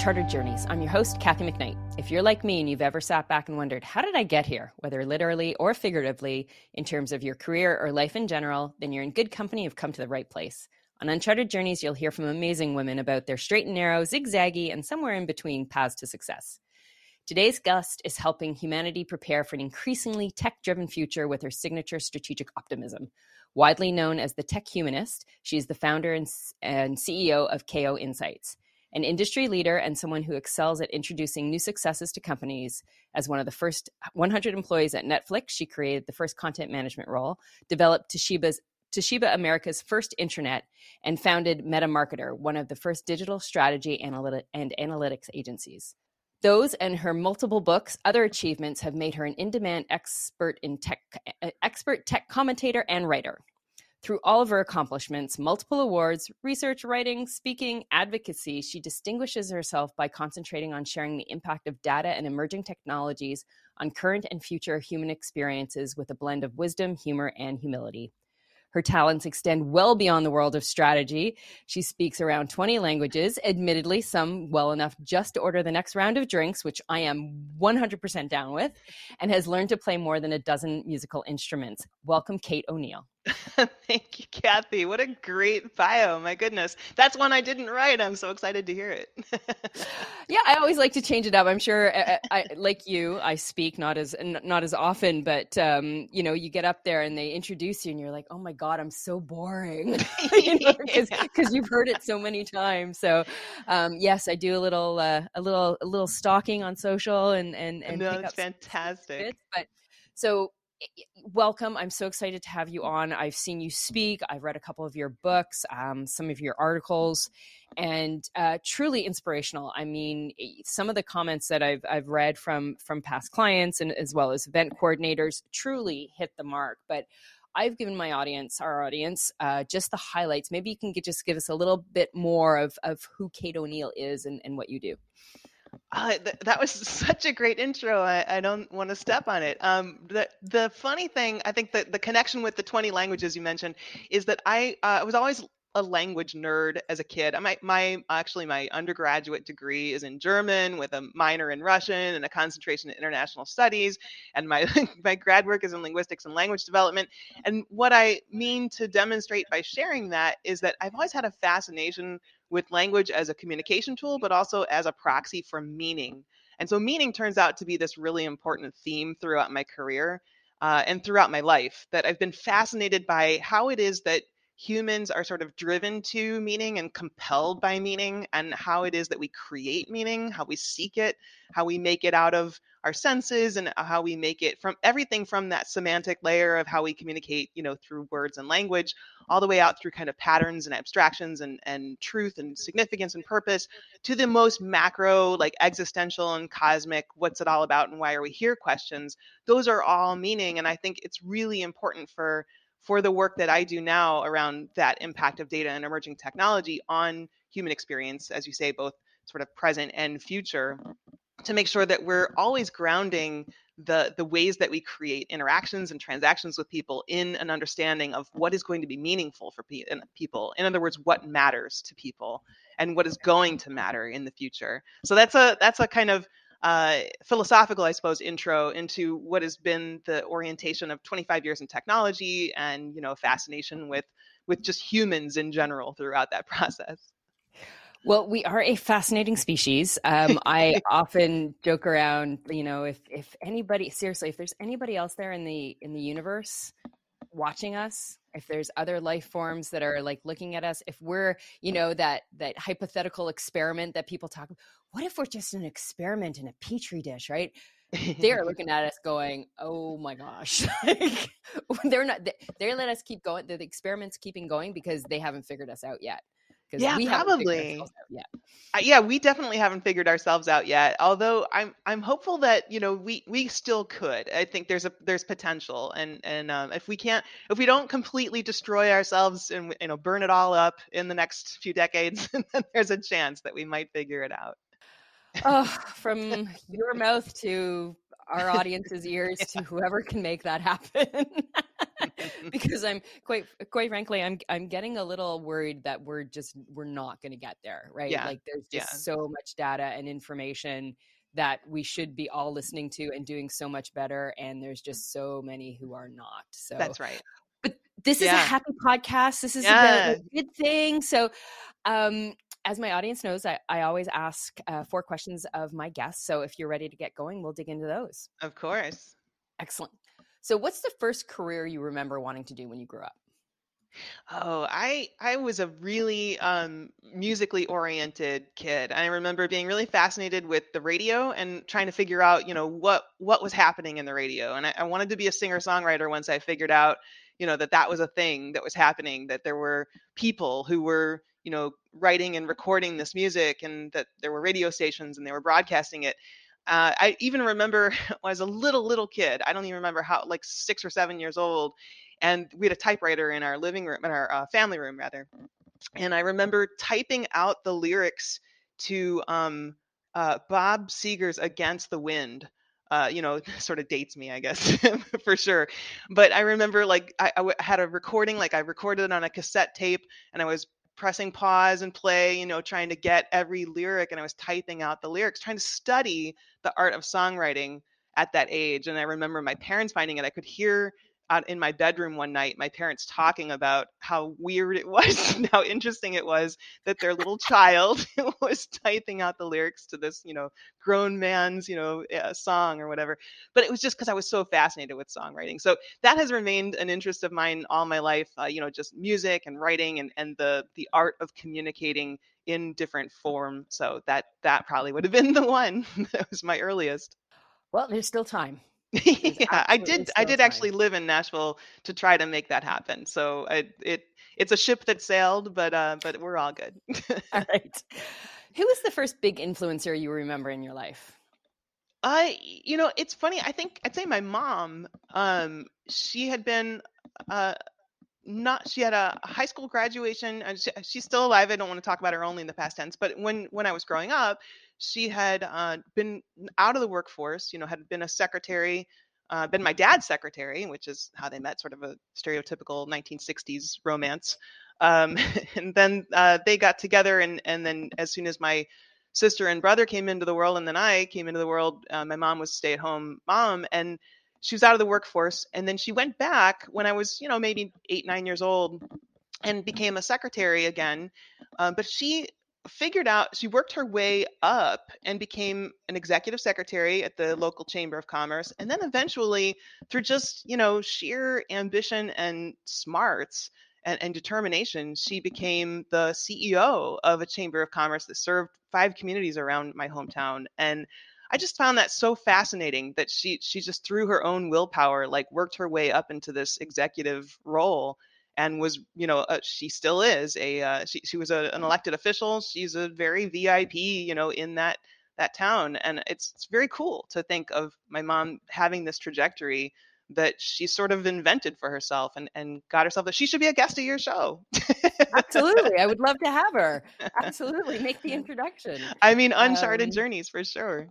Uncharted Journeys. I'm your host, Kathy McKnight. If you're like me and you've ever sat back and wondered, how did I get here, whether literally or figuratively, in terms of your career or life in general, then you're in good company. You've come to the right place. On Uncharted Journeys, you'll hear from amazing women about their straight and narrow, zigzaggy, and somewhere in between paths to success. Today's guest is helping humanity prepare for an increasingly tech driven future with her signature strategic optimism. Widely known as the tech humanist, she is the founder and, and CEO of KO Insights an industry leader and someone who excels at introducing new successes to companies. As one of the first 100 employees at Netflix, she created the first content management role, developed Toshiba's Toshiba America's first intranet, and founded MetaMarketer, one of the first digital strategy and analytics agencies. Those and her multiple books, other achievements have made her an in-demand expert in tech, expert tech commentator and writer. Through all of her accomplishments, multiple awards, research, writing, speaking, advocacy, she distinguishes herself by concentrating on sharing the impact of data and emerging technologies on current and future human experiences with a blend of wisdom, humor, and humility. Her talents extend well beyond the world of strategy. She speaks around 20 languages, admittedly, some well enough just to order the next round of drinks, which I am 100% down with, and has learned to play more than a dozen musical instruments. Welcome, Kate O'Neill. Thank you, Kathy. What a great bio. My goodness. That's one I didn't write. I'm so excited to hear it. yeah, I always like to change it up. I'm sure I, uh, uh, I, like you, I speak not as not as often, but um, you know, you get up there and they introduce you and you're like, "Oh my god, I'm so boring." you know, cuz yeah. you've heard it so many times. So, um, yes, I do a little uh, a little a little stalking on social and and and no, that's fantastic. Bits, but so welcome. I'm so excited to have you on. I've seen you speak. I've read a couple of your books, um, some of your articles, and uh, truly inspirational. I mean, some of the comments that I've I've read from from past clients and as well as event coordinators truly hit the mark. But I've given my audience, our audience, uh, just the highlights. Maybe you can get, just give us a little bit more of of who Kate O'Neill is and, and what you do. Uh, th- that was such a great intro. I, I don't want to step on it. Um, the the funny thing, I think that the connection with the 20 languages you mentioned is that I uh, was always a language nerd as a kid. My my actually my undergraduate degree is in German with a minor in Russian and a concentration in international studies, and my my grad work is in linguistics and language development. And what I mean to demonstrate by sharing that is that I've always had a fascination with language as a communication tool, but also as a proxy for meaning. And so, meaning turns out to be this really important theme throughout my career uh, and throughout my life. That I've been fascinated by how it is that humans are sort of driven to meaning and compelled by meaning, and how it is that we create meaning, how we seek it, how we make it out of our senses, and uh, how we make it from everything from that semantic layer of how we communicate, you know, through words and language, all the way out through kind of patterns and abstractions and, and truth and significance and purpose to the most macro, like existential and cosmic, what's it all about and why are we here questions. Those are all meaning. And I think it's really important for for the work that I do now around that impact of data and emerging technology on human experience, as you say, both sort of present and future, to make sure that we're always grounding the the ways that we create interactions and transactions with people in an understanding of what is going to be meaningful for pe- people. In other words what matters to people and what is going to matter in the future. So that's a that's a kind of uh, philosophical, I suppose, intro into what has been the orientation of 25 years in technology and you know fascination with with just humans in general throughout that process. Well, we are a fascinating species. Um, I often joke around, you know, if if anybody seriously, if there's anybody else there in the in the universe watching us, if there's other life forms that are like looking at us, if we're, you know, that that hypothetical experiment that people talk about, what if we're just an experiment in a petri dish, right? they're looking at us going, "Oh my gosh!" they're not. They, they let us keep going. The experiments keeping going because they haven't figured us out yet yeah, probably. Yeah. Uh, yeah, we definitely haven't figured ourselves out yet. Although I'm I'm hopeful that you know we we still could. I think there's a there's potential, and and um, if we can't if we don't completely destroy ourselves and you know burn it all up in the next few decades, then there's a chance that we might figure it out. oh, from your mouth to our audience's ears yeah. to whoever can make that happen. because I'm quite quite frankly, I'm I'm getting a little worried that we're just we're not going to get there, right? Yeah. Like there's just Yeah. so much data and information that we should be all listening to and doing so much better, and there's just so many who are not. So That's right. but this is a happy podcast. This is Yeah. a good thing. So, um, as my audience knows, I, I always ask uh, four questions of my guests. So, if you're ready to get going, we'll dig into those. Of course. Excellent. So, what's the first career you remember wanting to do when you grew up? Oh, I I was a really um, musically oriented kid. I remember being really fascinated with the radio and trying to figure out, you know, what what was happening in the radio. And I, I wanted to be a singer songwriter once I figured out, you know, that that was a thing that was happening. That there were people who were, you know, writing and recording this music, and that there were radio stations and they were broadcasting it. Uh, I even remember when I was a little little kid. I don't even remember how, like six or seven years old, and we had a typewriter in our living room, in our uh, family room rather. And I remember typing out the lyrics to um, uh, Bob Seger's "Against the Wind." Uh, you know, sort of dates me, I guess, for sure. But I remember like I, I had a recording, like I recorded it on a cassette tape, and I was pressing pause and play, you know, trying to get every lyric, and I was typing out the lyrics, trying to study the art of songwriting at that age. And I remember my parents finding it. I could hear out in my bedroom one night my parents talking about how weird it was and how interesting it was that their little child was typing out the lyrics to this you know grown man's you know uh, song or whatever. But it was just because i was so fascinated with songwriting. So that has remained an interest of mine all my life uh, you know just music and writing and, and the the art of communicating in different form. So that that probably would have been the one. That was my earliest. Well, there's still time. Yeah, I did. I did actually live in Nashville to try to make that happen. So I, it it's a ship that sailed, but uh, but we're all good. All right. Who was the first big influencer you remember in your life? I, you know, it's funny. I think I'd say my mom. Um, she had been, uh, not. She had a high school graduation. And she, she's still alive. I don't want to talk about her only in the past tense. But when when I was growing up, she had uh, been out of the workforce. You know, had been a secretary. Uh, been my dad's secretary, which is how they met, sort of a stereotypical 1960s romance. Um, and then uh, they got together, and and then as soon as my sister and brother came into the world and then i came into the world uh, my mom was stay at home mom and she was out of the workforce and then she went back when i was you know maybe eight nine years old and became a secretary again um, but she figured out she worked her way up and became an executive secretary at the local chamber of commerce and then eventually through just you know sheer ambition and smarts and, and determination, she became the CEO of a chamber of commerce that served five communities around my hometown. And I just found that so fascinating that she she just through her own willpower, like worked her way up into this executive role, and was you know uh, she still is a uh, she she was a, an elected official. She's a very VIP you know in that that town, and it's it's very cool to think of my mom having this trajectory that she sort of invented for herself and, and got herself that she should be a guest of your show. Absolutely. I would love to have her. Absolutely. Make the introduction. I mean, uncharted Um, journeys for sure.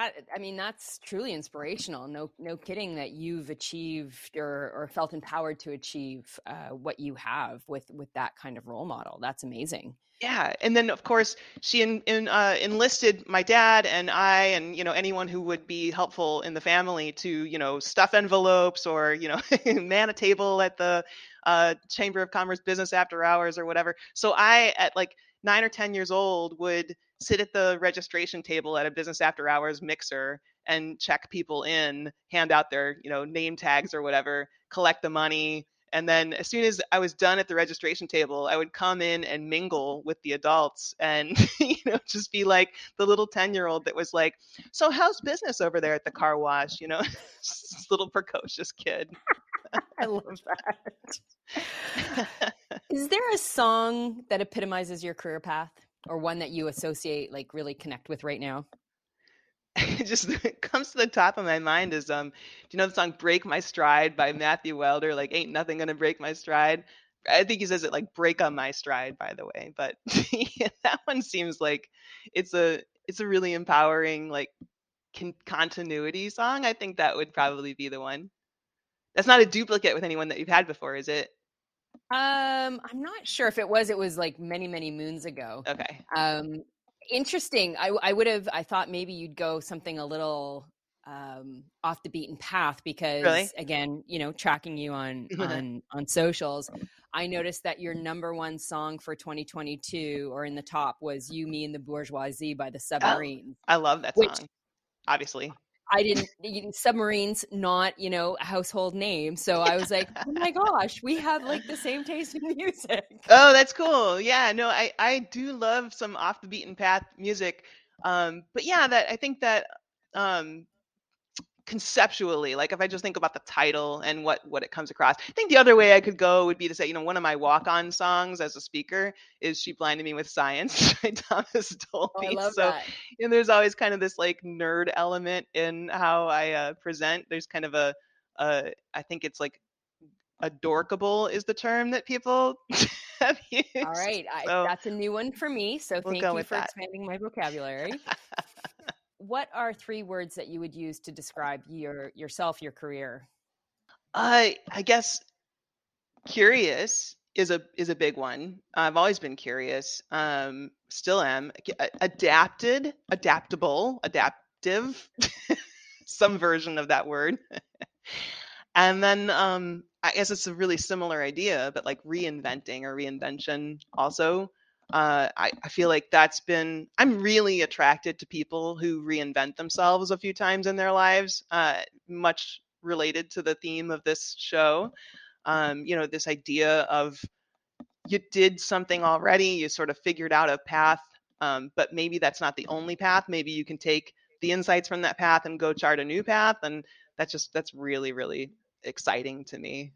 I, I mean, that's truly inspirational. No, no kidding that you've achieved or, or felt empowered to achieve uh, what you have with with that kind of role model. That's amazing. Yeah, and then of course she in, in, uh, enlisted my dad and I and you know anyone who would be helpful in the family to you know stuff envelopes or you know man a table at the uh, Chamber of Commerce business after hours or whatever. So I at like nine or ten years old would sit at the registration table at a business after hours mixer and check people in, hand out their you know name tags or whatever, collect the money, and then as soon as I was done at the registration table, I would come in and mingle with the adults and, you know, just be like the little 10 year old that was like, So how's business over there at the car wash? You know, this little precocious kid. I love that. Is there a song that epitomizes your career path or one that you associate, like really connect with right now? It just comes to the top of my mind is um do you know the song break my stride by matthew wilder like ain't nothing gonna break my stride i think he says it like break on my stride by the way but yeah, that one seems like it's a it's a really empowering like con- continuity song i think that would probably be the one That's not a duplicate with anyone that you've had before, is it? Um, I'm not sure if it was. It was like many, many moons ago. Okay. Um, interesting. I, I would have. I thought maybe you'd go something a little um, off the beaten path because, Really? again, you know, tracking you on on on socials, I noticed that your number one song for 2022 or in the top was "You, Me, and the Bourgeoisie" by the Submarines. I love that Which- song. Obviously. I didn't submarines not you know a household name, so I was like, oh my gosh, we have like the same taste in music. Oh, that's cool. Yeah, no, I I do love some off the beaten path music. Um, but yeah, that I think that um conceptually, like if I just think about the title and what what it comes across, I think the other way I could go would be to say, you know, one of my walk-on songs as a speaker is "She Blinded Me with Science" by Thomas Oh, Dolby. I love so that. and there's always kind of this like nerd element in how I uh, present. There's kind of a, a, I think it's like adorkable is the term that people have used. All right, I, So that's a new one for me. So we'll thank you for that. expanding my vocabulary. what are three words that you would use to describe your yourself, your career? I I guess curious is a is a big one. I've always been curious. Um, still am. Adapted, adaptable, adaptive, some version of that word. and then um, I guess it's a really similar idea, but like reinventing or reinvention also. Uh, I, I feel like that's been i'm really attracted to people who reinvent themselves a few times in their lives uh, much related to the theme of this show. Um, you know this idea of you did something already you sort of figured out a path um, but maybe that's not the only path. Maybe you can take the insights from that path and go chart a new path and that's just that's really really exciting to me.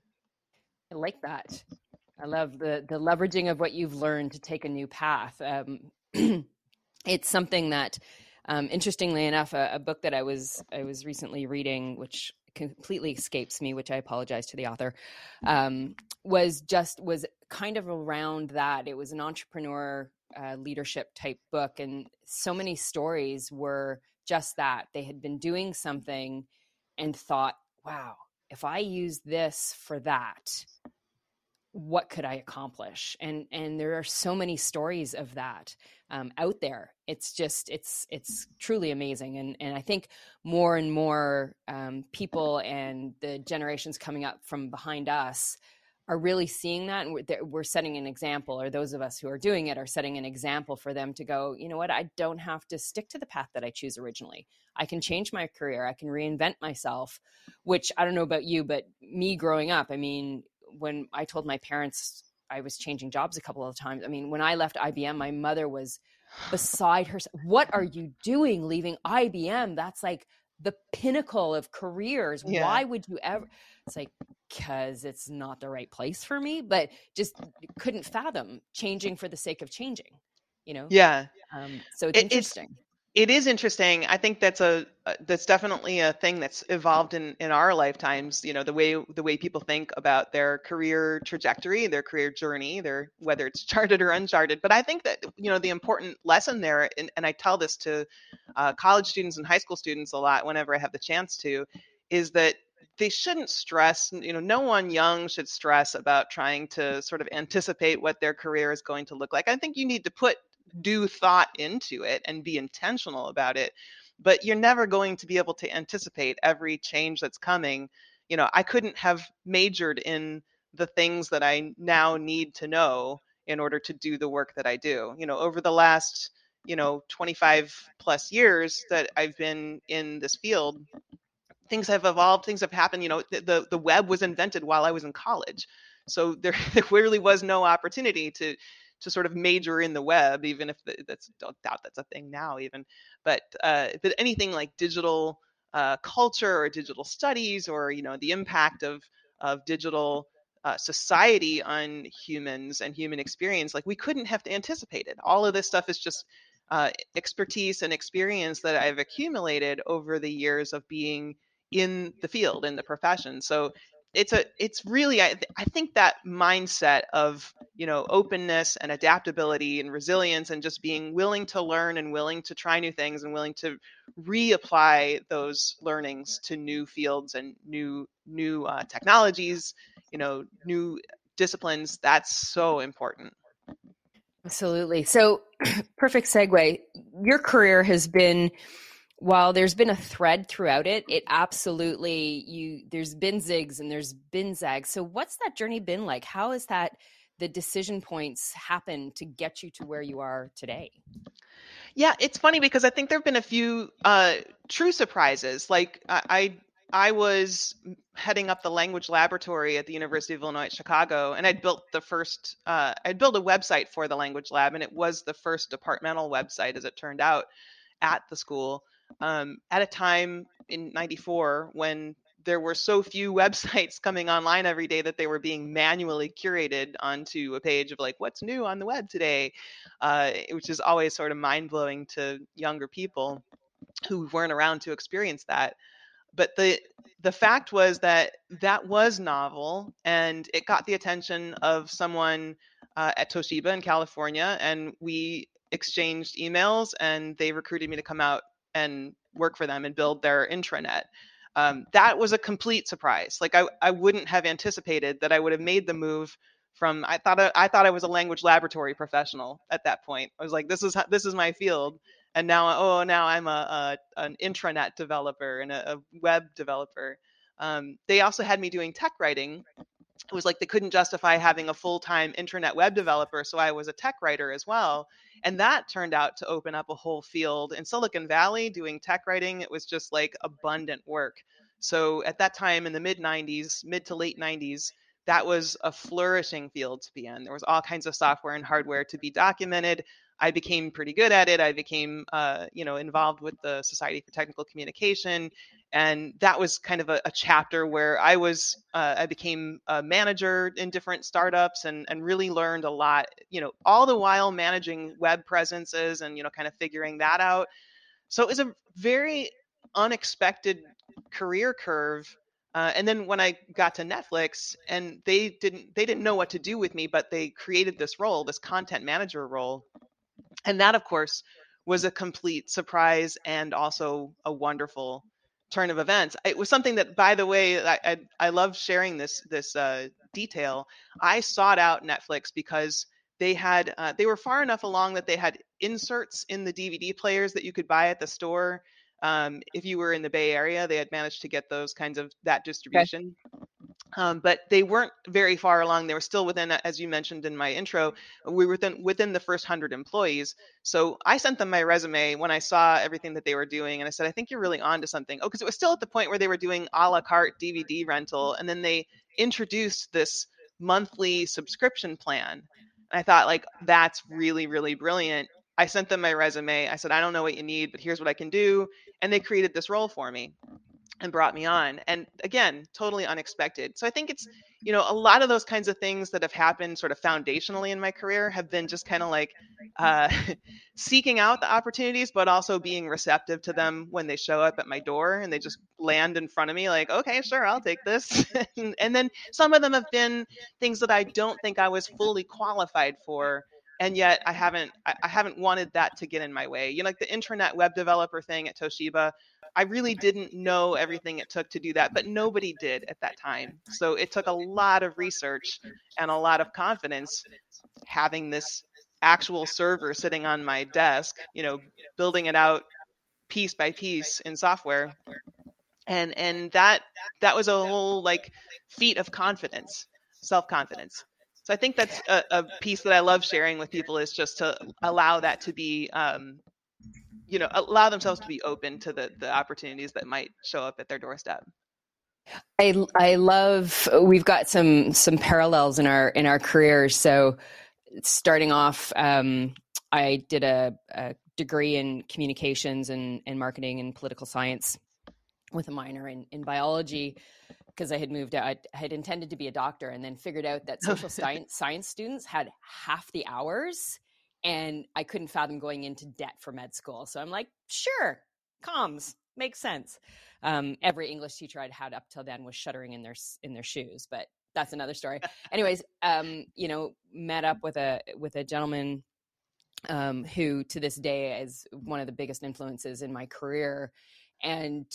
I like that. I love the the leveraging of what you've learned to take a new path. Um, it's something that, um, interestingly enough, a, a book that I was I was recently reading, which completely escapes me, which I apologize to the author, um, was just was kind of around that. It was an entrepreneur uh, leadership type book, and so many stories were just that they had been doing something and thought, "Wow, if I use this for that." What could i accomplish? And and there are so many stories of that um, out there. It's just it's it's truly amazing. And and i think more and more um, people and the generations coming up from behind us are really seeing that. And we're, we're setting an example or those of us who are doing it are setting an example for them to go you know what? I don't have to stick to the path that i choose originally. I can change my career. I can reinvent myself which i don't know about you but me growing up i mean when I told my parents I was changing jobs a couple of times, I mean, when I left IBM, my mother was beside herself. What are you doing leaving IBM? That's like the pinnacle of careers. Yeah. Why would you ever? It's like, because it's not the right place for me, but just couldn't fathom changing for the sake of changing, you know? yeah Um, so it's It- it's- interesting. It is interesting i think that's a uh, that's definitely a thing that's evolved in in our lifetimes you know the way the way people think about their career trajectory their career journey their whether it's charted or uncharted. But i think that you know the important lesson there and, and i tell this to uh, college students and high school students a lot whenever i have the chance to is that they shouldn't stress you know no one young should stress about trying to sort of anticipate what their career is going to look like. I think you need to put due thought into it and be intentional about it but you're never going to be able to anticipate every change that's coming. You know i couldn't have majored in the things that i now need to know in order to do the work that i do. You know over the last you know 25 plus years that i've been in this field things have evolved things have happened you know the the, the web was invented while i was in college. So there, there really was no opportunity to to sort of major in the web even if that's don't doubt that's a thing now even but uh, but anything like digital uh, culture or digital studies or you know the impact of of digital uh, society on humans and human experience like we couldn't have anticipated. All of this stuff is just uh, expertise and experience that i've accumulated over the years of being in the field in the profession. So it's a it's really I, I think that mindset of you know openness and adaptability and resilience and just being willing to learn and willing to try new things and willing to reapply those learnings to new fields and new new uh, technologies you know new disciplines that's so important. Absolutely. So perfect segue. Your career has been while there's been a thread throughout it, it absolutely you there's been zigs and there's been zags. So what's that journey been like? How has that the decision points happen to get you to where you are today? Yeah, it's funny because I think there have been a few uh, true surprises. Like I, I was heading up the language laboratory at the University of Illinois at Chicago, and I'd built the first, uh, I'd built a website for the language lab, and it was the first departmental website, as it turned out, at the school um, at a time in 94 when there were so few websites coming online every day that they were being manually curated onto a page of like what's new on the web today? Uh, which is always sort of mind-blowing to younger people who weren't around to experience that. But the the fact was that that was novel and it got the attention of someone uh, at toshiba in california and we exchanged emails and they recruited me to come out and work for them and build their intranet. Um, that was a complete surprise. Like I, I wouldn't have anticipated that I would have made the move from. I thought I, I thought I was a language laboratory professional at that point. I was like, this is this is my field, and now oh now I'm a, a an intranet developer and a, a web developer. Um, they also had me doing tech writing. It was like they couldn't justify having a full time intranet web developer, so I was a tech writer as well. And that turned out to open up a whole field. In Silicon Valley, doing tech writing, it was just like abundant work. So at that time in the mid 90s, mid to late 90s, that was a flourishing field to be in. There was all kinds of software and hardware to be documented. I became pretty good at it. I became, uh, you know, involved with the Society for Technical Communication, and that was kind of a, a chapter where I was, uh, I became a manager in different startups, and and really learned a lot. You know, all the while managing web presences and you know, kind of figuring that out. So it was a very unexpected career curve uh, and then when I got to Netflix, and they didn't they didn't know what to do with me, but they created this role, this content manager role, and that, of course, was a complete surprise and also a wonderful turn of events. It was something that, by the way, I I, I love sharing this this uh, detail. I sought out Netflix because they had uh, they were far enough along that they had inserts in the DVD players that you could buy at the store. Um, if you were in the Bay Area, they had managed to get those kinds of that distribution. Okay. Um, but they weren't very far along. They were still within, as you mentioned in my intro, we were within within the first hundred employees. So I sent them my resume when I saw everything that they were doing, and I said, I think you're really on to something. Oh, because it was still at the point where they were doing a la carte DVD rental, and then they introduced this monthly subscription plan. And I thought, like, that's really, really brilliant. I sent them my resume. I said, I don't know what you need, but here's what I can do. And they created this role for me and brought me on and again totally unexpected so i think it's mm-hmm. you know a lot of those kinds of things that have happened sort of foundationally in my career have been just kind of like mm-hmm. uh, seeking out the opportunities but also being receptive to them when they show up at my door and they just mm-hmm. land in front of me like okay sure i'll take this and, and then some of them have been things that i don't think i was fully qualified for and yet I haven't I, I haven't wanted that to get in my way. You know, like the intranet web developer thing at Toshiba. I really didn't know everything it took to do that, but nobody did at that time. So it took a lot of research and a lot of confidence having this actual server sitting on my desk, you know, building it out piece by piece in software. And and that that was a whole like feat of confidence, self-confidence. So I think that's a, a, piece that I love sharing with people is just to allow that to be um, you know allow themselves to be open to the the opportunities that might show up at their doorstep i i love we've got some some parallels in our in our careers so starting off um, i did a, a, degree in communications and, and marketing and political science with a minor in, in biology because I had moved out. I had intended to be a doctor and then figured out that social science, science students had half the hours and I couldn't fathom going into debt for med school. So I'm like, sure, comms makes sense. Um, every English teacher I'd had up till then was shuddering in their in their shoes, but that's another story. Anyways, um, you know, met up with a with a gentleman um, who to this day is one of the biggest influences in my career, and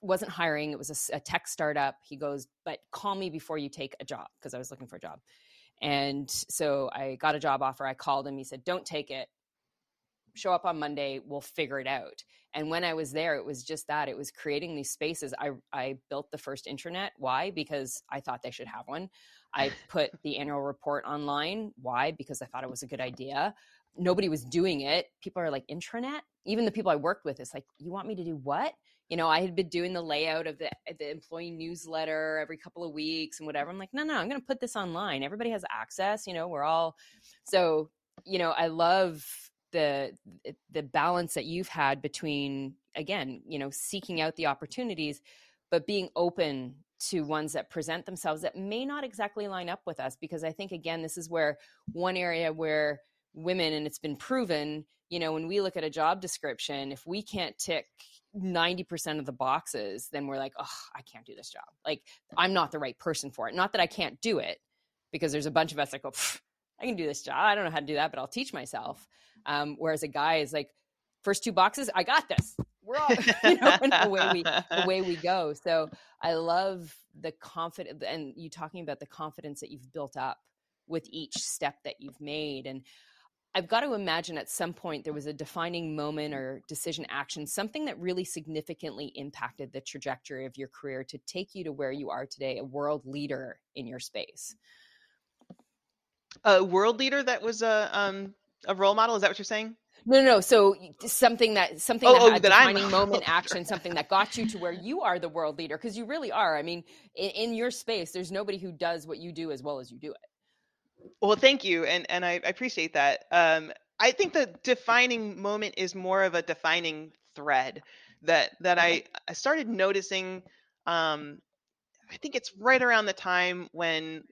wasn't hiring. It was a, a tech startup. He goes, but call me before you take a job because I was looking for a job. And so I got a job offer. I called him. He said, don't take it. Show up on Monday. We'll figure it out. And when I was there, it was just that. It was creating these spaces. I, I built the first intranet. Why? Because I thought they should have one. I put the annual report online. Why? Because I thought it was a good idea. Nobody was doing it. People are like, intranet? Even the people I worked with, it's like, you want me to do what? You know, I had been doing the layout of the the employee newsletter every couple of weeks and whatever. I'm like, no, no, I'm going to put this online. Everybody has access. You know, we're all so. You know, I love the the balance that you've had between again, you know, seeking out the opportunities, but being open to ones that present themselves that may not exactly line up with us. Because I think again, this is where one area where women and it's been proven you know when we look at a job description if we can't tick 90% of the boxes, then we're like, oh, I can't do this job. Like, I'm not the right person for it. Not that I can't do it, because there's a bunch of us that go, I can do this job. I don't know how to do that, but I'll teach myself. Um, whereas a guy is like, first two boxes, I got this. We're all, you know, the way we the way we go. So I love the confidence, and you talking about the confidence that you've built up with each step that you've made, and I've got to imagine at some point there was a defining moment or decision action, something that really significantly impacted the trajectory of your career to take you to where you are today, a world leader in your space. A world leader that was a um, a role model. Is that what you're saying? No, no, no. So something that something oh, that oh, had that defining I'm... moment action, something that got you to where you are the world leader, because you really are. I mean, in, in your space, there's nobody who does what you do as well as you do it. Well, thank you, and and I, I appreciate that. Um, I think the defining moment is more of a defining thread that that I I started noticing. Um, I think it's right around the time when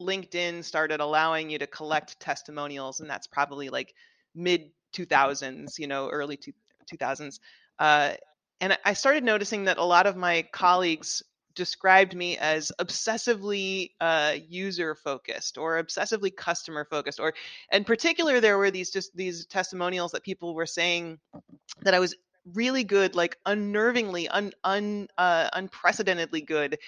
LinkedIn started allowing you to collect testimonials, and that's probably like mid 2000s, you know, early two, 2000s. Uh, and I started noticing that a lot of my colleagues described me as obsessively uh, user focused or obsessively customer focused or in particular there were these just these testimonials that people were saying that i was really good like unnervingly un, un uh, unprecedentedly good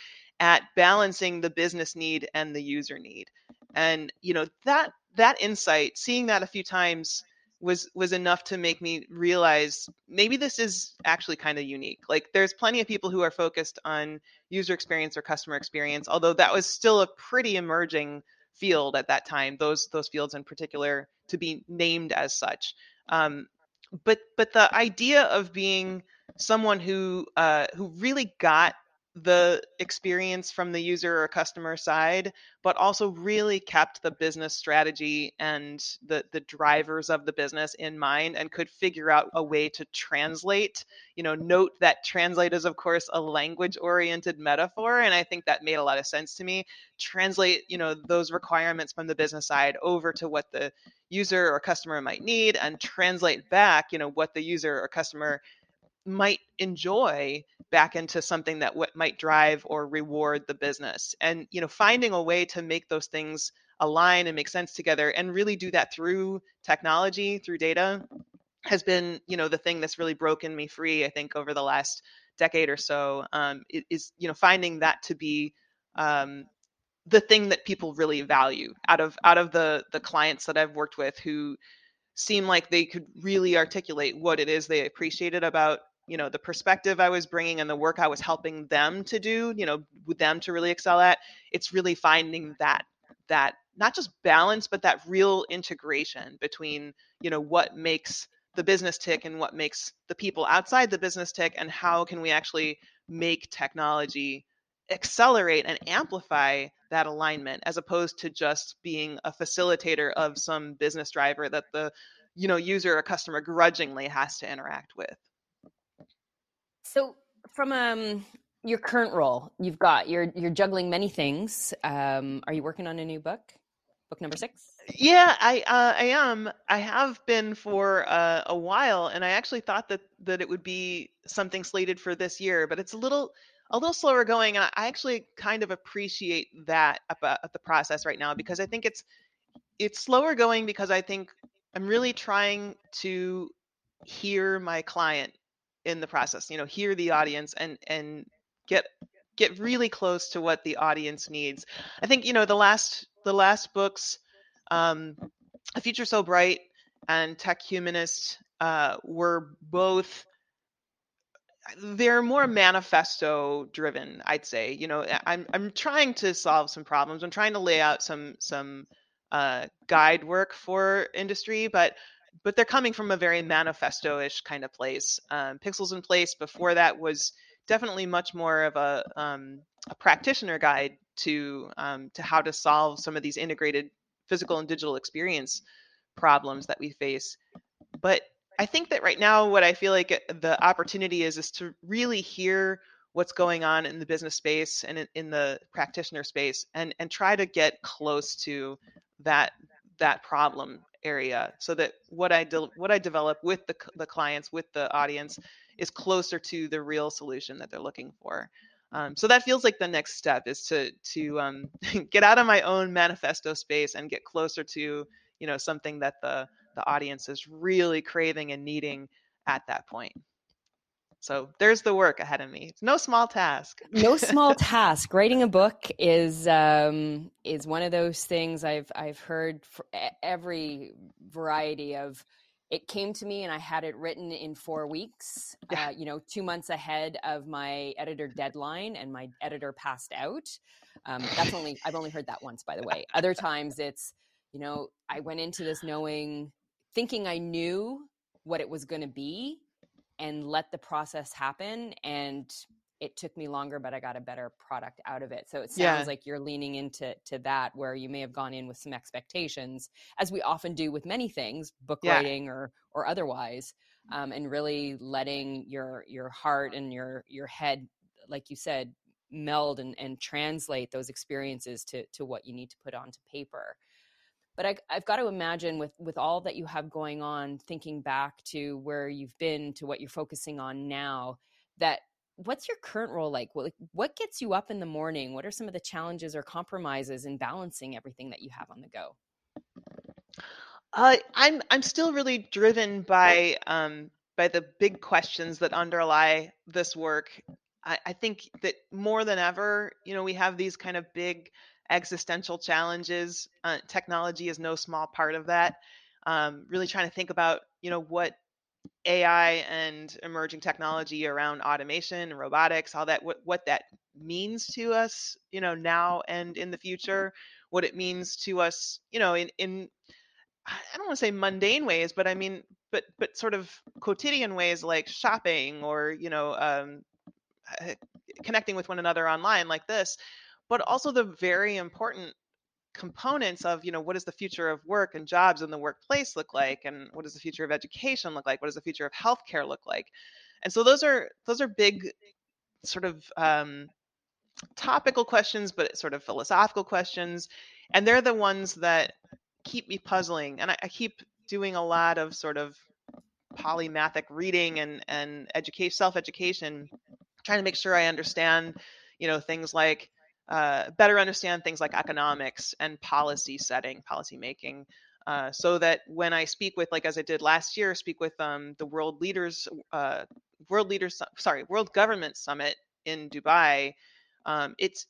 at balancing the business need and the user need. And you know that that insight seeing that a few times was was enough to make me realize maybe this is actually kind of unique. Like there's plenty of people who are focused on user experience or customer experience, although that was still a pretty emerging field at that time. Those those fields in particular to be named as such. Um, but but the idea of being someone who uh, who really got the experience from the user or customer side, but also really kept the business strategy and the, the drivers of the business in mind and could figure out a way to translate. You know, note that translate is, of course, a language oriented metaphor. And I think that made a lot of sense to me. Translate, you know, those requirements from the business side over to what the user or customer might need and translate back, you know, what the user or customer might enjoy back into something that w- might drive or reward the business. And you know finding a way to make those things align and make sense together and really do that through technology through data has been you know the thing that's really broken me free i think over the last decade or so um, is you know finding that to be um, the thing that people really value out of out of the the clients that i've worked with who seem like they could really articulate what it is they appreciated about you know the perspective i was bringing and the work i was helping them to do you know with them to really excel at it's really finding that that not just balance but that real integration between you know what makes the business tick and what makes the people outside the business tick and how can we actually make technology accelerate and amplify that alignment as opposed to just being a facilitator of some business driver that the you know user or customer grudgingly has to interact with so, from um, your current role, you've got you're you're juggling many things. Um, are you working on a new book? Book number six. Yeah, I uh, I am. I have been for uh, a while, and I actually thought that that it would be something slated for this year, but it's a little a little slower going, and I actually kind of appreciate that about the process right now because I think it's it's slower going because I think I'm really trying to hear my client in the process, you know, hear the audience and and get get really close to what the audience needs. I think, you know, the last the last books um, A Future So Bright and Tech Humanist uh, were both they're more manifesto driven i'd say you know i'm i'm trying to solve some problems i'm trying to lay out some some uh, guide work for industry but but they're coming from a very manifesto-ish kind of place um, pixels and place. Before that was definitely much more of a um, a practitioner guide to um, to how to solve some of these integrated physical and digital experience problems that we face. But I think that right now, what I feel like the opportunity is, is to really hear what's going on in the business space and in, in the practitioner space, and and try to get close to that that problem area, so that what I de- what I develop with the the clients, with the audience, is closer to the real solution that they're looking for. Um, so that feels like the next step is to to um, get out of my own manifesto space and get closer to you know something that the the audience is really craving and needing at that point. So there's the work ahead of me. It's no small task. no small task. Writing a book is um, is one of those things I've I've heard for every variety of it came to me and I had it written in four weeks, yeah. uh, you know, two months ahead of my editor deadline, and my editor passed out. Um, that's only, I've only heard that once, by the way. Other times it's, you know, I went into this knowing, thinking I knew what it was going to be and let the process happen. And it took me longer but i got a better product out of it so it sounds yeah. like you're leaning into to that where you may have gone in with some expectations as we often do with many things book yeah. writing or or otherwise um, and really letting your your heart and your your head like you said meld and, and translate those experiences to to what you need to put onto paper but I, have got to imagine with with all that you have going on thinking back to where you've been to what you're focusing on now that what's your current role like? What, what gets you up in the morning? What are some of the challenges or compromises in balancing everything that you have on the go? Uh, I'm I'm still really driven by um, by the big questions that underlie this work. I, I think that more than ever, you know, we have these kind of big existential challenges. Uh, technology is no small part of that. Um, really trying to think about, you know, what AI and emerging technology around automation and robotics, all that what, what that means to us, you know, now and in the future, what it means to us, you know, in in I don't want to say mundane ways, but I mean, but but sort of quotidian ways like shopping or you know, um, connecting with one another online like this, but also the very important components of you know what does the future of work and jobs in the workplace look like and what does the future of education look like what does the future of healthcare look like? And so those are those are big sort of um, topical questions but sort of philosophical questions and they're the ones that keep me puzzling and I, I keep doing a lot of sort of polymathic reading and and education self-education trying to make sure i understand you know things like uh, better understand things like economics and policy setting, policy making, uh, so that when I speak with, like as I did last year, speak with um, the world leaders, uh, world leaders, sorry, World Government Summit in Dubai, um, it's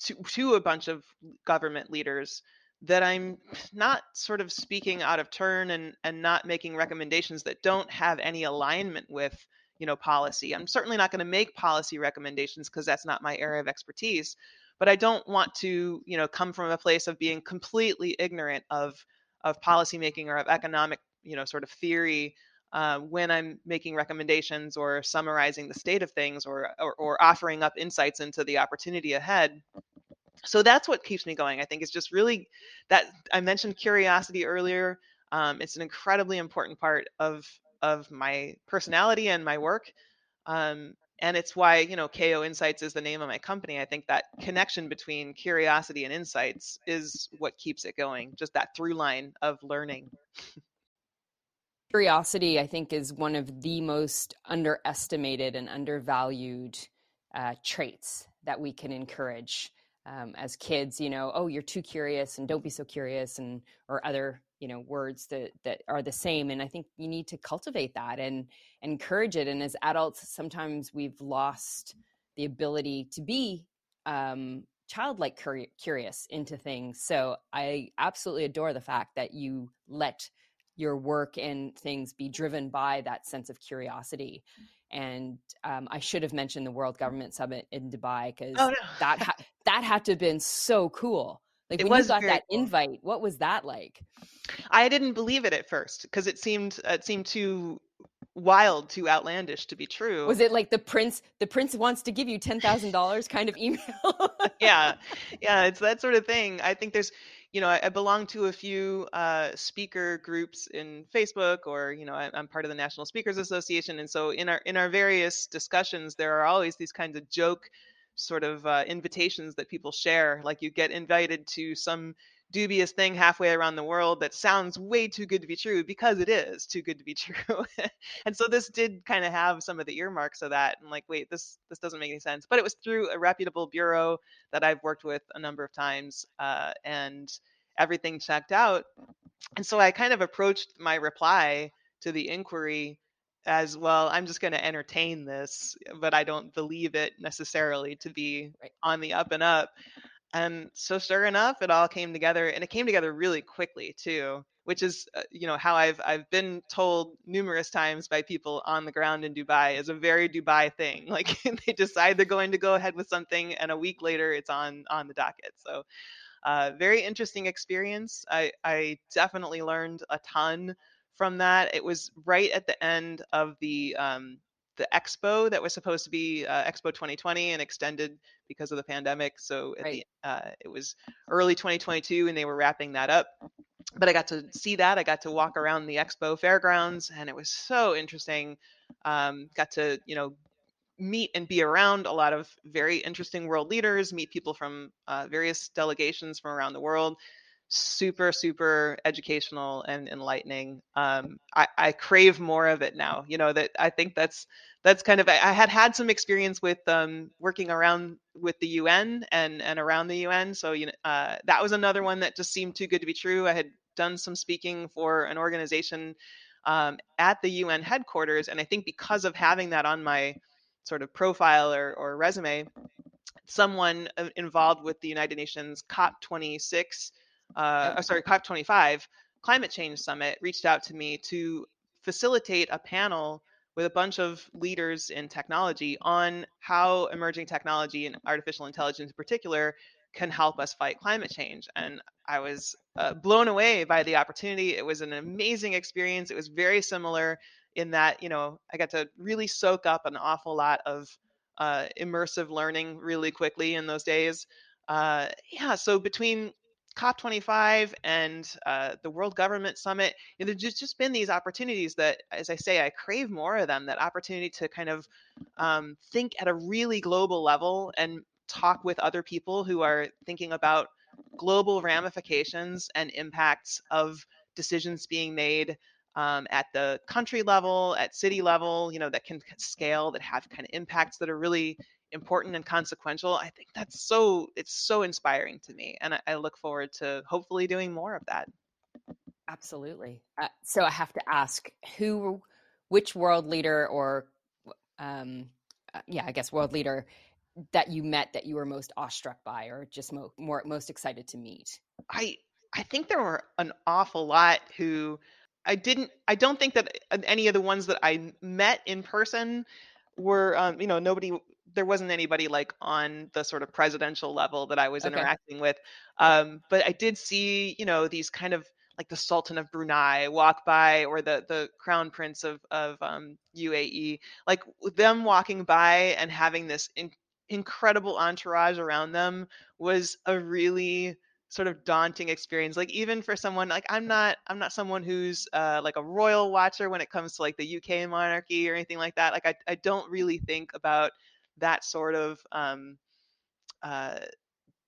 to, to a bunch of government leaders that I'm not sort of speaking out of turn and and not making recommendations that don't have any alignment with you know policy. I'm certainly not going to make policy recommendations because that's not my area of expertise but I don't want to, you know, come from a place of being completely ignorant of of policymaking or of economic, you know, sort of theory uh, when I'm making recommendations or summarizing the state of things or, or, or offering up insights into the opportunity ahead. So that's what keeps me going. I think it's just really that I mentioned curiosity earlier. Um, it's an incredibly important part of of my personality and my work. Um, and it's why you know ko insights is the name of my company i think that connection between curiosity and insights is what keeps it going just that through line of learning. Curiosity i think is one of the most underestimated and undervalued uh, traits that we can encourage um, as kids you know oh you're too curious and don't be so curious and or other you know words that that are the same and i think you need to cultivate that and encourage it and as adults sometimes we've lost the ability to be um, childlike cur- curious into things so i absolutely adore the fact that you let your work and things be driven by that sense of curiosity and um, I should have mentioned the World Government Summit in Dubai because oh, no. that ha- that had to have been so cool. Like it when you got that cool. invite, what was that like? I didn't believe it at first because it seemed it seemed too wild, too outlandish to be true. Was it like the prince? The prince wants to give you ten thousand dollars kind of email? yeah, yeah, it's that sort of thing. I think there's you know, I, I belong to a few uh, speaker groups in Facebook, or you know, I, am part of the National Speakers Association, and so in our in our various discussions, there are always these kinds of joke sort of uh, invitations that people share. Like you get invited to some dubious thing halfway around the world that sounds way too good to be true because it is too good to be true. and so this did kind of have some of the earmarks of that and like wait this this doesn't make any sense but it was through a reputable bureau that I've worked with a number of times uh, and everything checked out. And so I kind of approached my reply to the inquiry as well i'm just going to entertain this but i don't believe it necessarily to be right. on the up and up and so sure enough it all came together and it came together really quickly too which is uh, you know how i've i've been told numerous times by people on the ground in dubai is a very dubai thing like they decide they're going to go ahead with something and a week later it's on on the docket so uh, very interesting experience. I, I definitely learned a ton from that. It was right at the end of the um, the expo that was supposed to be uh, Expo 2020 and extended because of the pandemic. So right. the, uh, it was early 2022 and they were wrapping that up. But I got to see that. I got to walk around the expo fairgrounds and it was so interesting. Um, got to you know meet and be around a lot of very interesting world leaders, meet people from uh, various delegations from around the world. Super, super educational and enlightening. Um, I, I, crave more of it now. You know that I think that's that's kind of I had had some experience with um, working around with the UN and and around the UN. So you know uh, that was another one that just seemed too good to be true. I had done some speaking for an organization um, at the UN headquarters, and I think because of having that on my sort of profile or, or resume, someone uh, involved with the United Nations COP26, uh, sorry, COP25 climate change summit reached out to me to facilitate a panel with a bunch of leaders in technology on how emerging technology and artificial intelligence in particular can help us fight climate change. And I was uh, blown away by the opportunity. It was an amazing experience. It was very similar in that you know I got to really soak up an awful lot of uh, immersive learning really quickly in those days. Uh, yeah, so between COP25 and uh, the World Government Summit, you know, there's just, been these opportunities that, as I say, I crave more of them. That opportunity to kind of um, think at a really global level and talk with other people who are thinking about global ramifications and impacts of decisions being made um, at the country level, at city level, you know, that can scale, that have kind of impacts that are really important and consequential. I think that's so, it's so inspiring to me. And I, I look forward to hopefully doing more of that. Absolutely. Uh, so I have to ask who, which world leader or, um, uh, yeah, I guess world leader that you met that you were most awestruck by or just mo- more most excited to meet? I I think there were an awful lot who I didn't. I don't think that uh, any of the ones that I met in person were, um, you know, nobody. There wasn't anybody like on the sort of presidential level that I was okay. interacting with. Um, but I did see, you know, these kind of like the Sultan of Brunei walk by, or the the Crown Prince of of um, UAE, like them walking by and having this in, incredible entourage around them was a really sort of daunting experience like even for someone like i'm not i'm not someone who's uh, like a royal watcher when it comes to like the uk monarchy or anything like that like i, I don't really think about that sort of um, uh,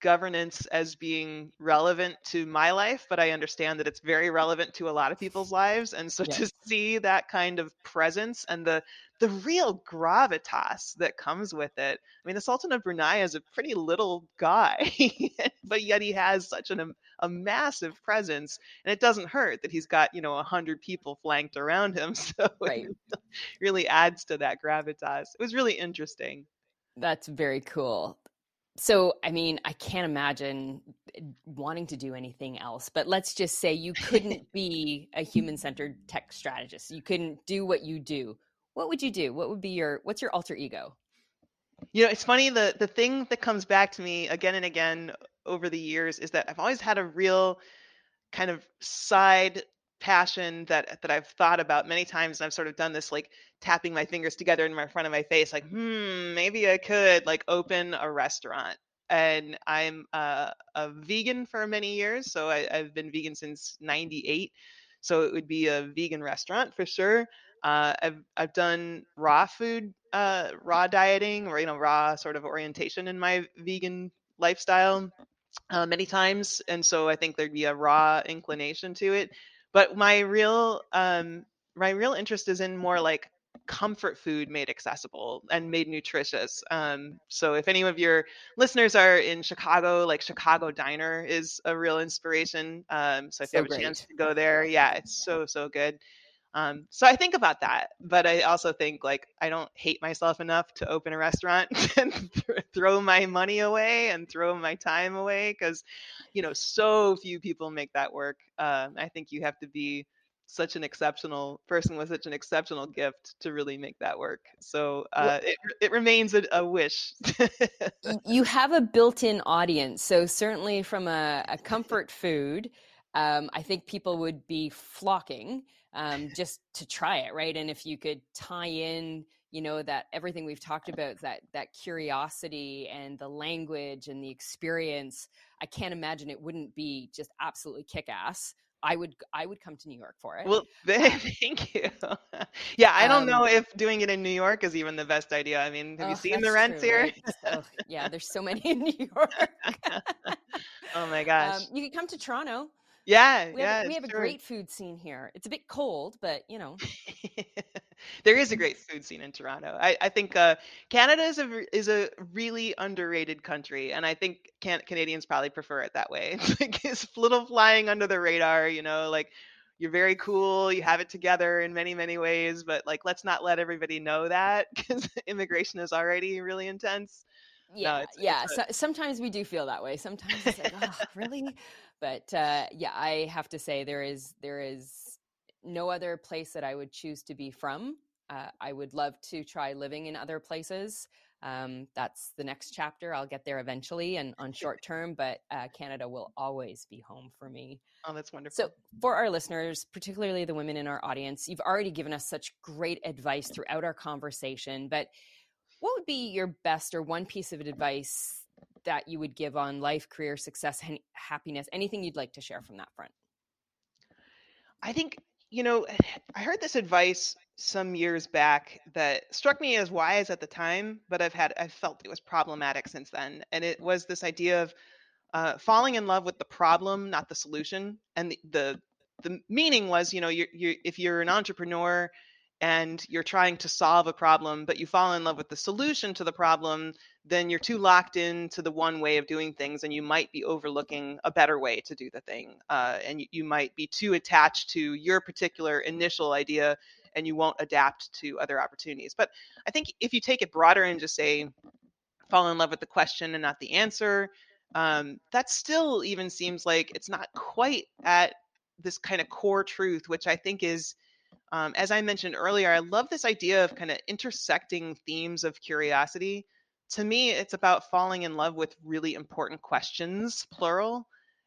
governance as being relevant to my life, but I understand that it's very relevant to a lot of people's lives. And so yeah. to see that kind of presence and the the real gravitas that comes with it. I mean, the Sultan of Brunei is a pretty little guy, but yet he has such an, a massive presence, and it doesn't hurt that he's got you know a hundred people flanked around him. So right. it really adds to that gravitas. It was really interesting. That's very cool. So, I mean, I can't imagine eh, wanting to do anything else, but let's just say you couldn't be a human centered tech strategist. You couldn't do what you do. What would you do? What would be your, what's your alter ego? You know, it's funny. The, the thing that comes back to me again and again over the years is that I've always had a real kind of side passion that that I've thought about many times and I've sort of done this like tapping my fingers together in my front of my face like hmm maybe I could like open a restaurant. And I'm uh, a vegan for many years so I, have been vegan since 98 so it would be a vegan restaurant for sure. Uh, I've I've done raw food uh, raw dieting or you know raw sort of orientation in my vegan lifestyle uh, many times and so I think there'd be a raw inclination to it but my real um my real interest is in more like comfort food made accessible and made nutritious. Um, so if any of your listeners are in Chicago, like Chicago Diner is a real inspiration. Um, so if so you have great. a chance to go there, yeah, it's so so good. Um, so I think about that, but I also think like I don't hate myself enough to open a restaurant and th- throw my money away and throw my time away because, you know, so few people make that work. Uh, I think you have to be such an exceptional person with such an exceptional gift to really make that work. So uh, it, it remains a, a wish. you have a built-in audience, so certainly from a, a comfort food. Um, I think people would be flocking um, just to try it, right? And if you could tie in, you know, that everything we've talked about, that that curiosity and the language and the experience, I can't imagine it wouldn't be just absolutely kick ass. I would I would come to New York for it. Well, thank you. yeah, I don't um, know if doing it in New York is even the best idea. I mean, have oh, you seen the rents true, here? Right? oh, yeah, there's so many in New York. oh my gosh. Um, you could come to Toronto. Yeah, we yeah. Have, we have a great food scene here. It's a bit cold, but you know. there is a great food scene in Toronto. I, I think uh, Canada is a is a really underrated country, and I think can, Canadians probably prefer it that way. It's like it's little flying under the radar, you know, like you're very cool, you have it together in many many ways, but like let's not let everybody know that because immigration is already really intense. Yeah, no, it's, yeah. It's a... so, sometimes we do feel that way. Sometimes it's like, oh, really? But uh, yeah, I have to say there is there is no other place that I would choose to be from. Uh, I would love to try living in other places. Um, that's the next chapter. I'll get there eventually and on short term, but uh, Canada will always be home for me. Oh, that's wonderful. So, for our listeners, particularly the women in our audience, you've already given us such great advice throughout our conversation. But what would be your best or one piece of advice that you would give on life, career, success, and happiness? Anything you'd like to share from that front? I think, you know, I heard this advice some years back that struck me as wise at the time, but I've had, I've felt it was problematic since then. And it was this idea of uh, falling in love with the problem, not the solution. And the, the, the meaning was, you know, you're, you're, if you're an entrepreneur, and you're trying to solve a problem, but you fall in love with the solution to the problem, then you're too locked into the one way of doing things, and you might be overlooking a better way to do the thing. Uh, and you, you might be too attached to your particular initial idea, and you won't adapt to other opportunities. But I think if you take it broader and just say, fall in love with the question and not the answer, um, that still even seems like it's not quite at this kind of core truth, which I think is um, as I mentioned earlier, I love this idea of kind of intersecting themes of curiosity. To me, it's about falling in love with really important questions, plural,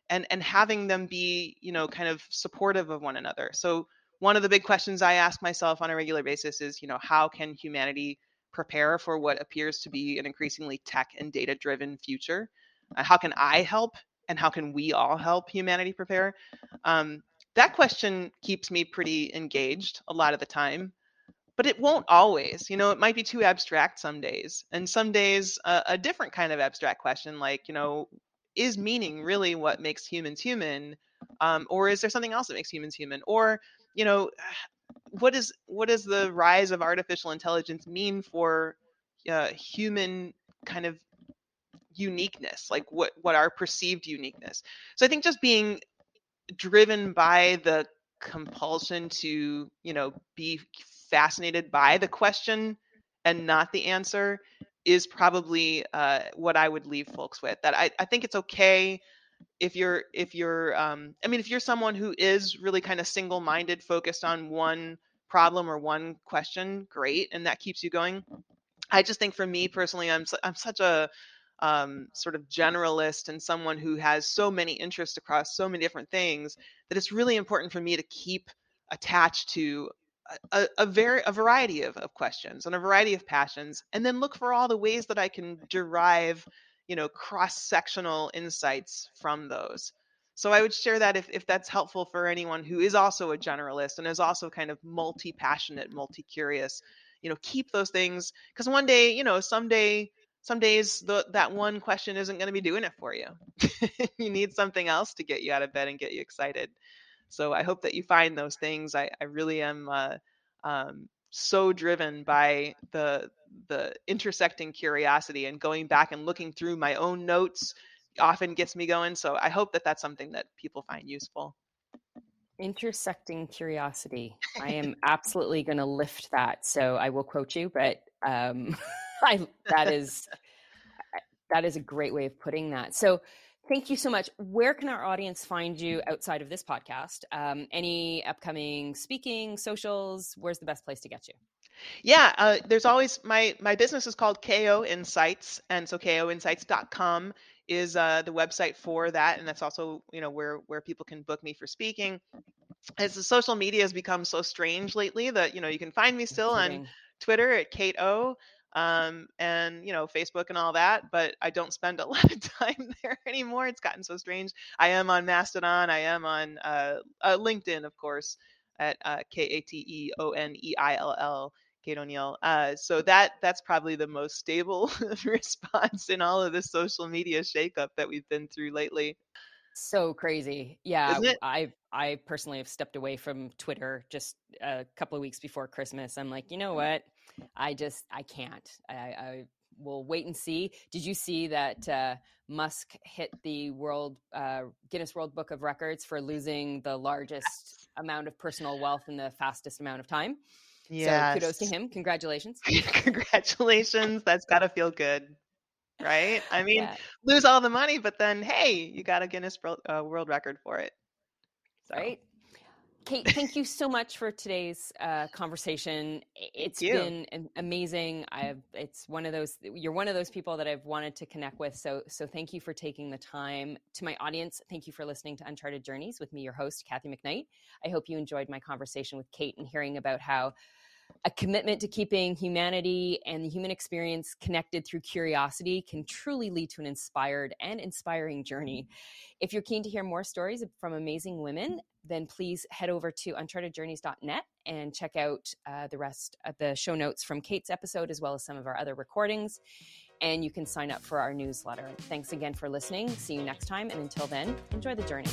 and and having them be, you know, kind of supportive of one another. So one of the big questions I ask myself on a regular basis is, you know, how can humanity prepare for what appears to be an increasingly tech and data driven future? Uh, how can I help and how can we all help humanity prepare? Um, that question keeps me pretty engaged a lot of the time but it won't always you know it might be too abstract some days and some days uh, a different kind of abstract question like you know is meaning really what makes humans human? Um, or is there something else that makes humans human? Or you know what is what does the rise of artificial intelligence mean for uh, human kind of uniqueness? Like what what our perceived uniqueness? So i think just being driven by the compulsion to you know be fascinated by the question and not the answer is probably uh, what I would leave folks with. That I, I think it's okay if you're if you're um, I mean if you're someone who is really kind of single-minded, focused on one problem or one question, great, and that keeps you going. I just think for me personally, I'm I'm such a um, sort of generalist and someone who has so many interests across so many different things that it's really important for me to keep attached to a, a very a variety of, of questions and a variety of passions and then look for all the ways that i can derive you know cross-sectional insights from those. So i would share that if, if that's helpful for anyone who is also a generalist and is also kind of multi-passionate multi-curious you know keep those things because one day you know someday some days the, that one question isn't going to be doing it for you you need something else to get you out of bed and get you excited so I hope that you find those things. I, I really am uh, um, so driven by the the intersecting curiosity and going back and looking through my own notes often gets me going. So I hope that that's something that people find useful. Intersecting curiosity. I am absolutely going to lift that. So I will quote you, but um, I, that is that is a great way of putting that. So Thank you so much. Where can our audience find you outside of this podcast? Um, any upcoming speaking, socials? Where's the best place to get you? Yeah, uh, there's always my my business is called KO Insights, and so koinsights.com is uh, the website for that, and that's also you know where where people can book me for speaking. As the social media has become so strange lately, that you know you can find me still on Twitter at Kate O um, and you know Facebook and all that. But I don't spend a lot of time there anymore. It's gotten so strange. I am on Mastodon. I am on uh, uh, LinkedIn, of course, at uh, K A T E O N E I L L. Kate O'Neill. Uh, so that that's probably the most stable response in all of this social media shakeup that we've been through lately. So crazy, yeah. I I personally have stepped away from Twitter just a couple of weeks before Christmas. I'm like, you know what? I just I can't. I, I will wait and see. Did you see that uh, Musk hit the world uh, Guinness World Book of Records for losing the largest amount of personal wealth in the fastest amount of time? Yeah. So kudos to him. Congratulations. Congratulations. That's got to feel good. Right? I mean, yeah. lose all the money, but then, hey, you got a Guinness World, uh, World Record for it. So. Right? Kate, thank you so much for today's uh, conversation. It's been amazing. I've it's one of those you're one of those people that I've wanted to connect with. So so thank you for taking the time. To my audience, thank you for listening to Uncharted Journeys with me, your host, Kathy McKnight. I hope you enjoyed my conversation with Kate and hearing about how a commitment to keeping humanity and the human experience connected through curiosity can truly lead to an inspired and inspiring journey. If you're keen to hear more stories from amazing women, then please head over to unchartedjourneys.net and check out uh, the rest of the show notes from Kate's episode as well as some of our other recordings. And you can sign up for our newsletter. Thanks again for listening. See you next time. And until then, enjoy the journey.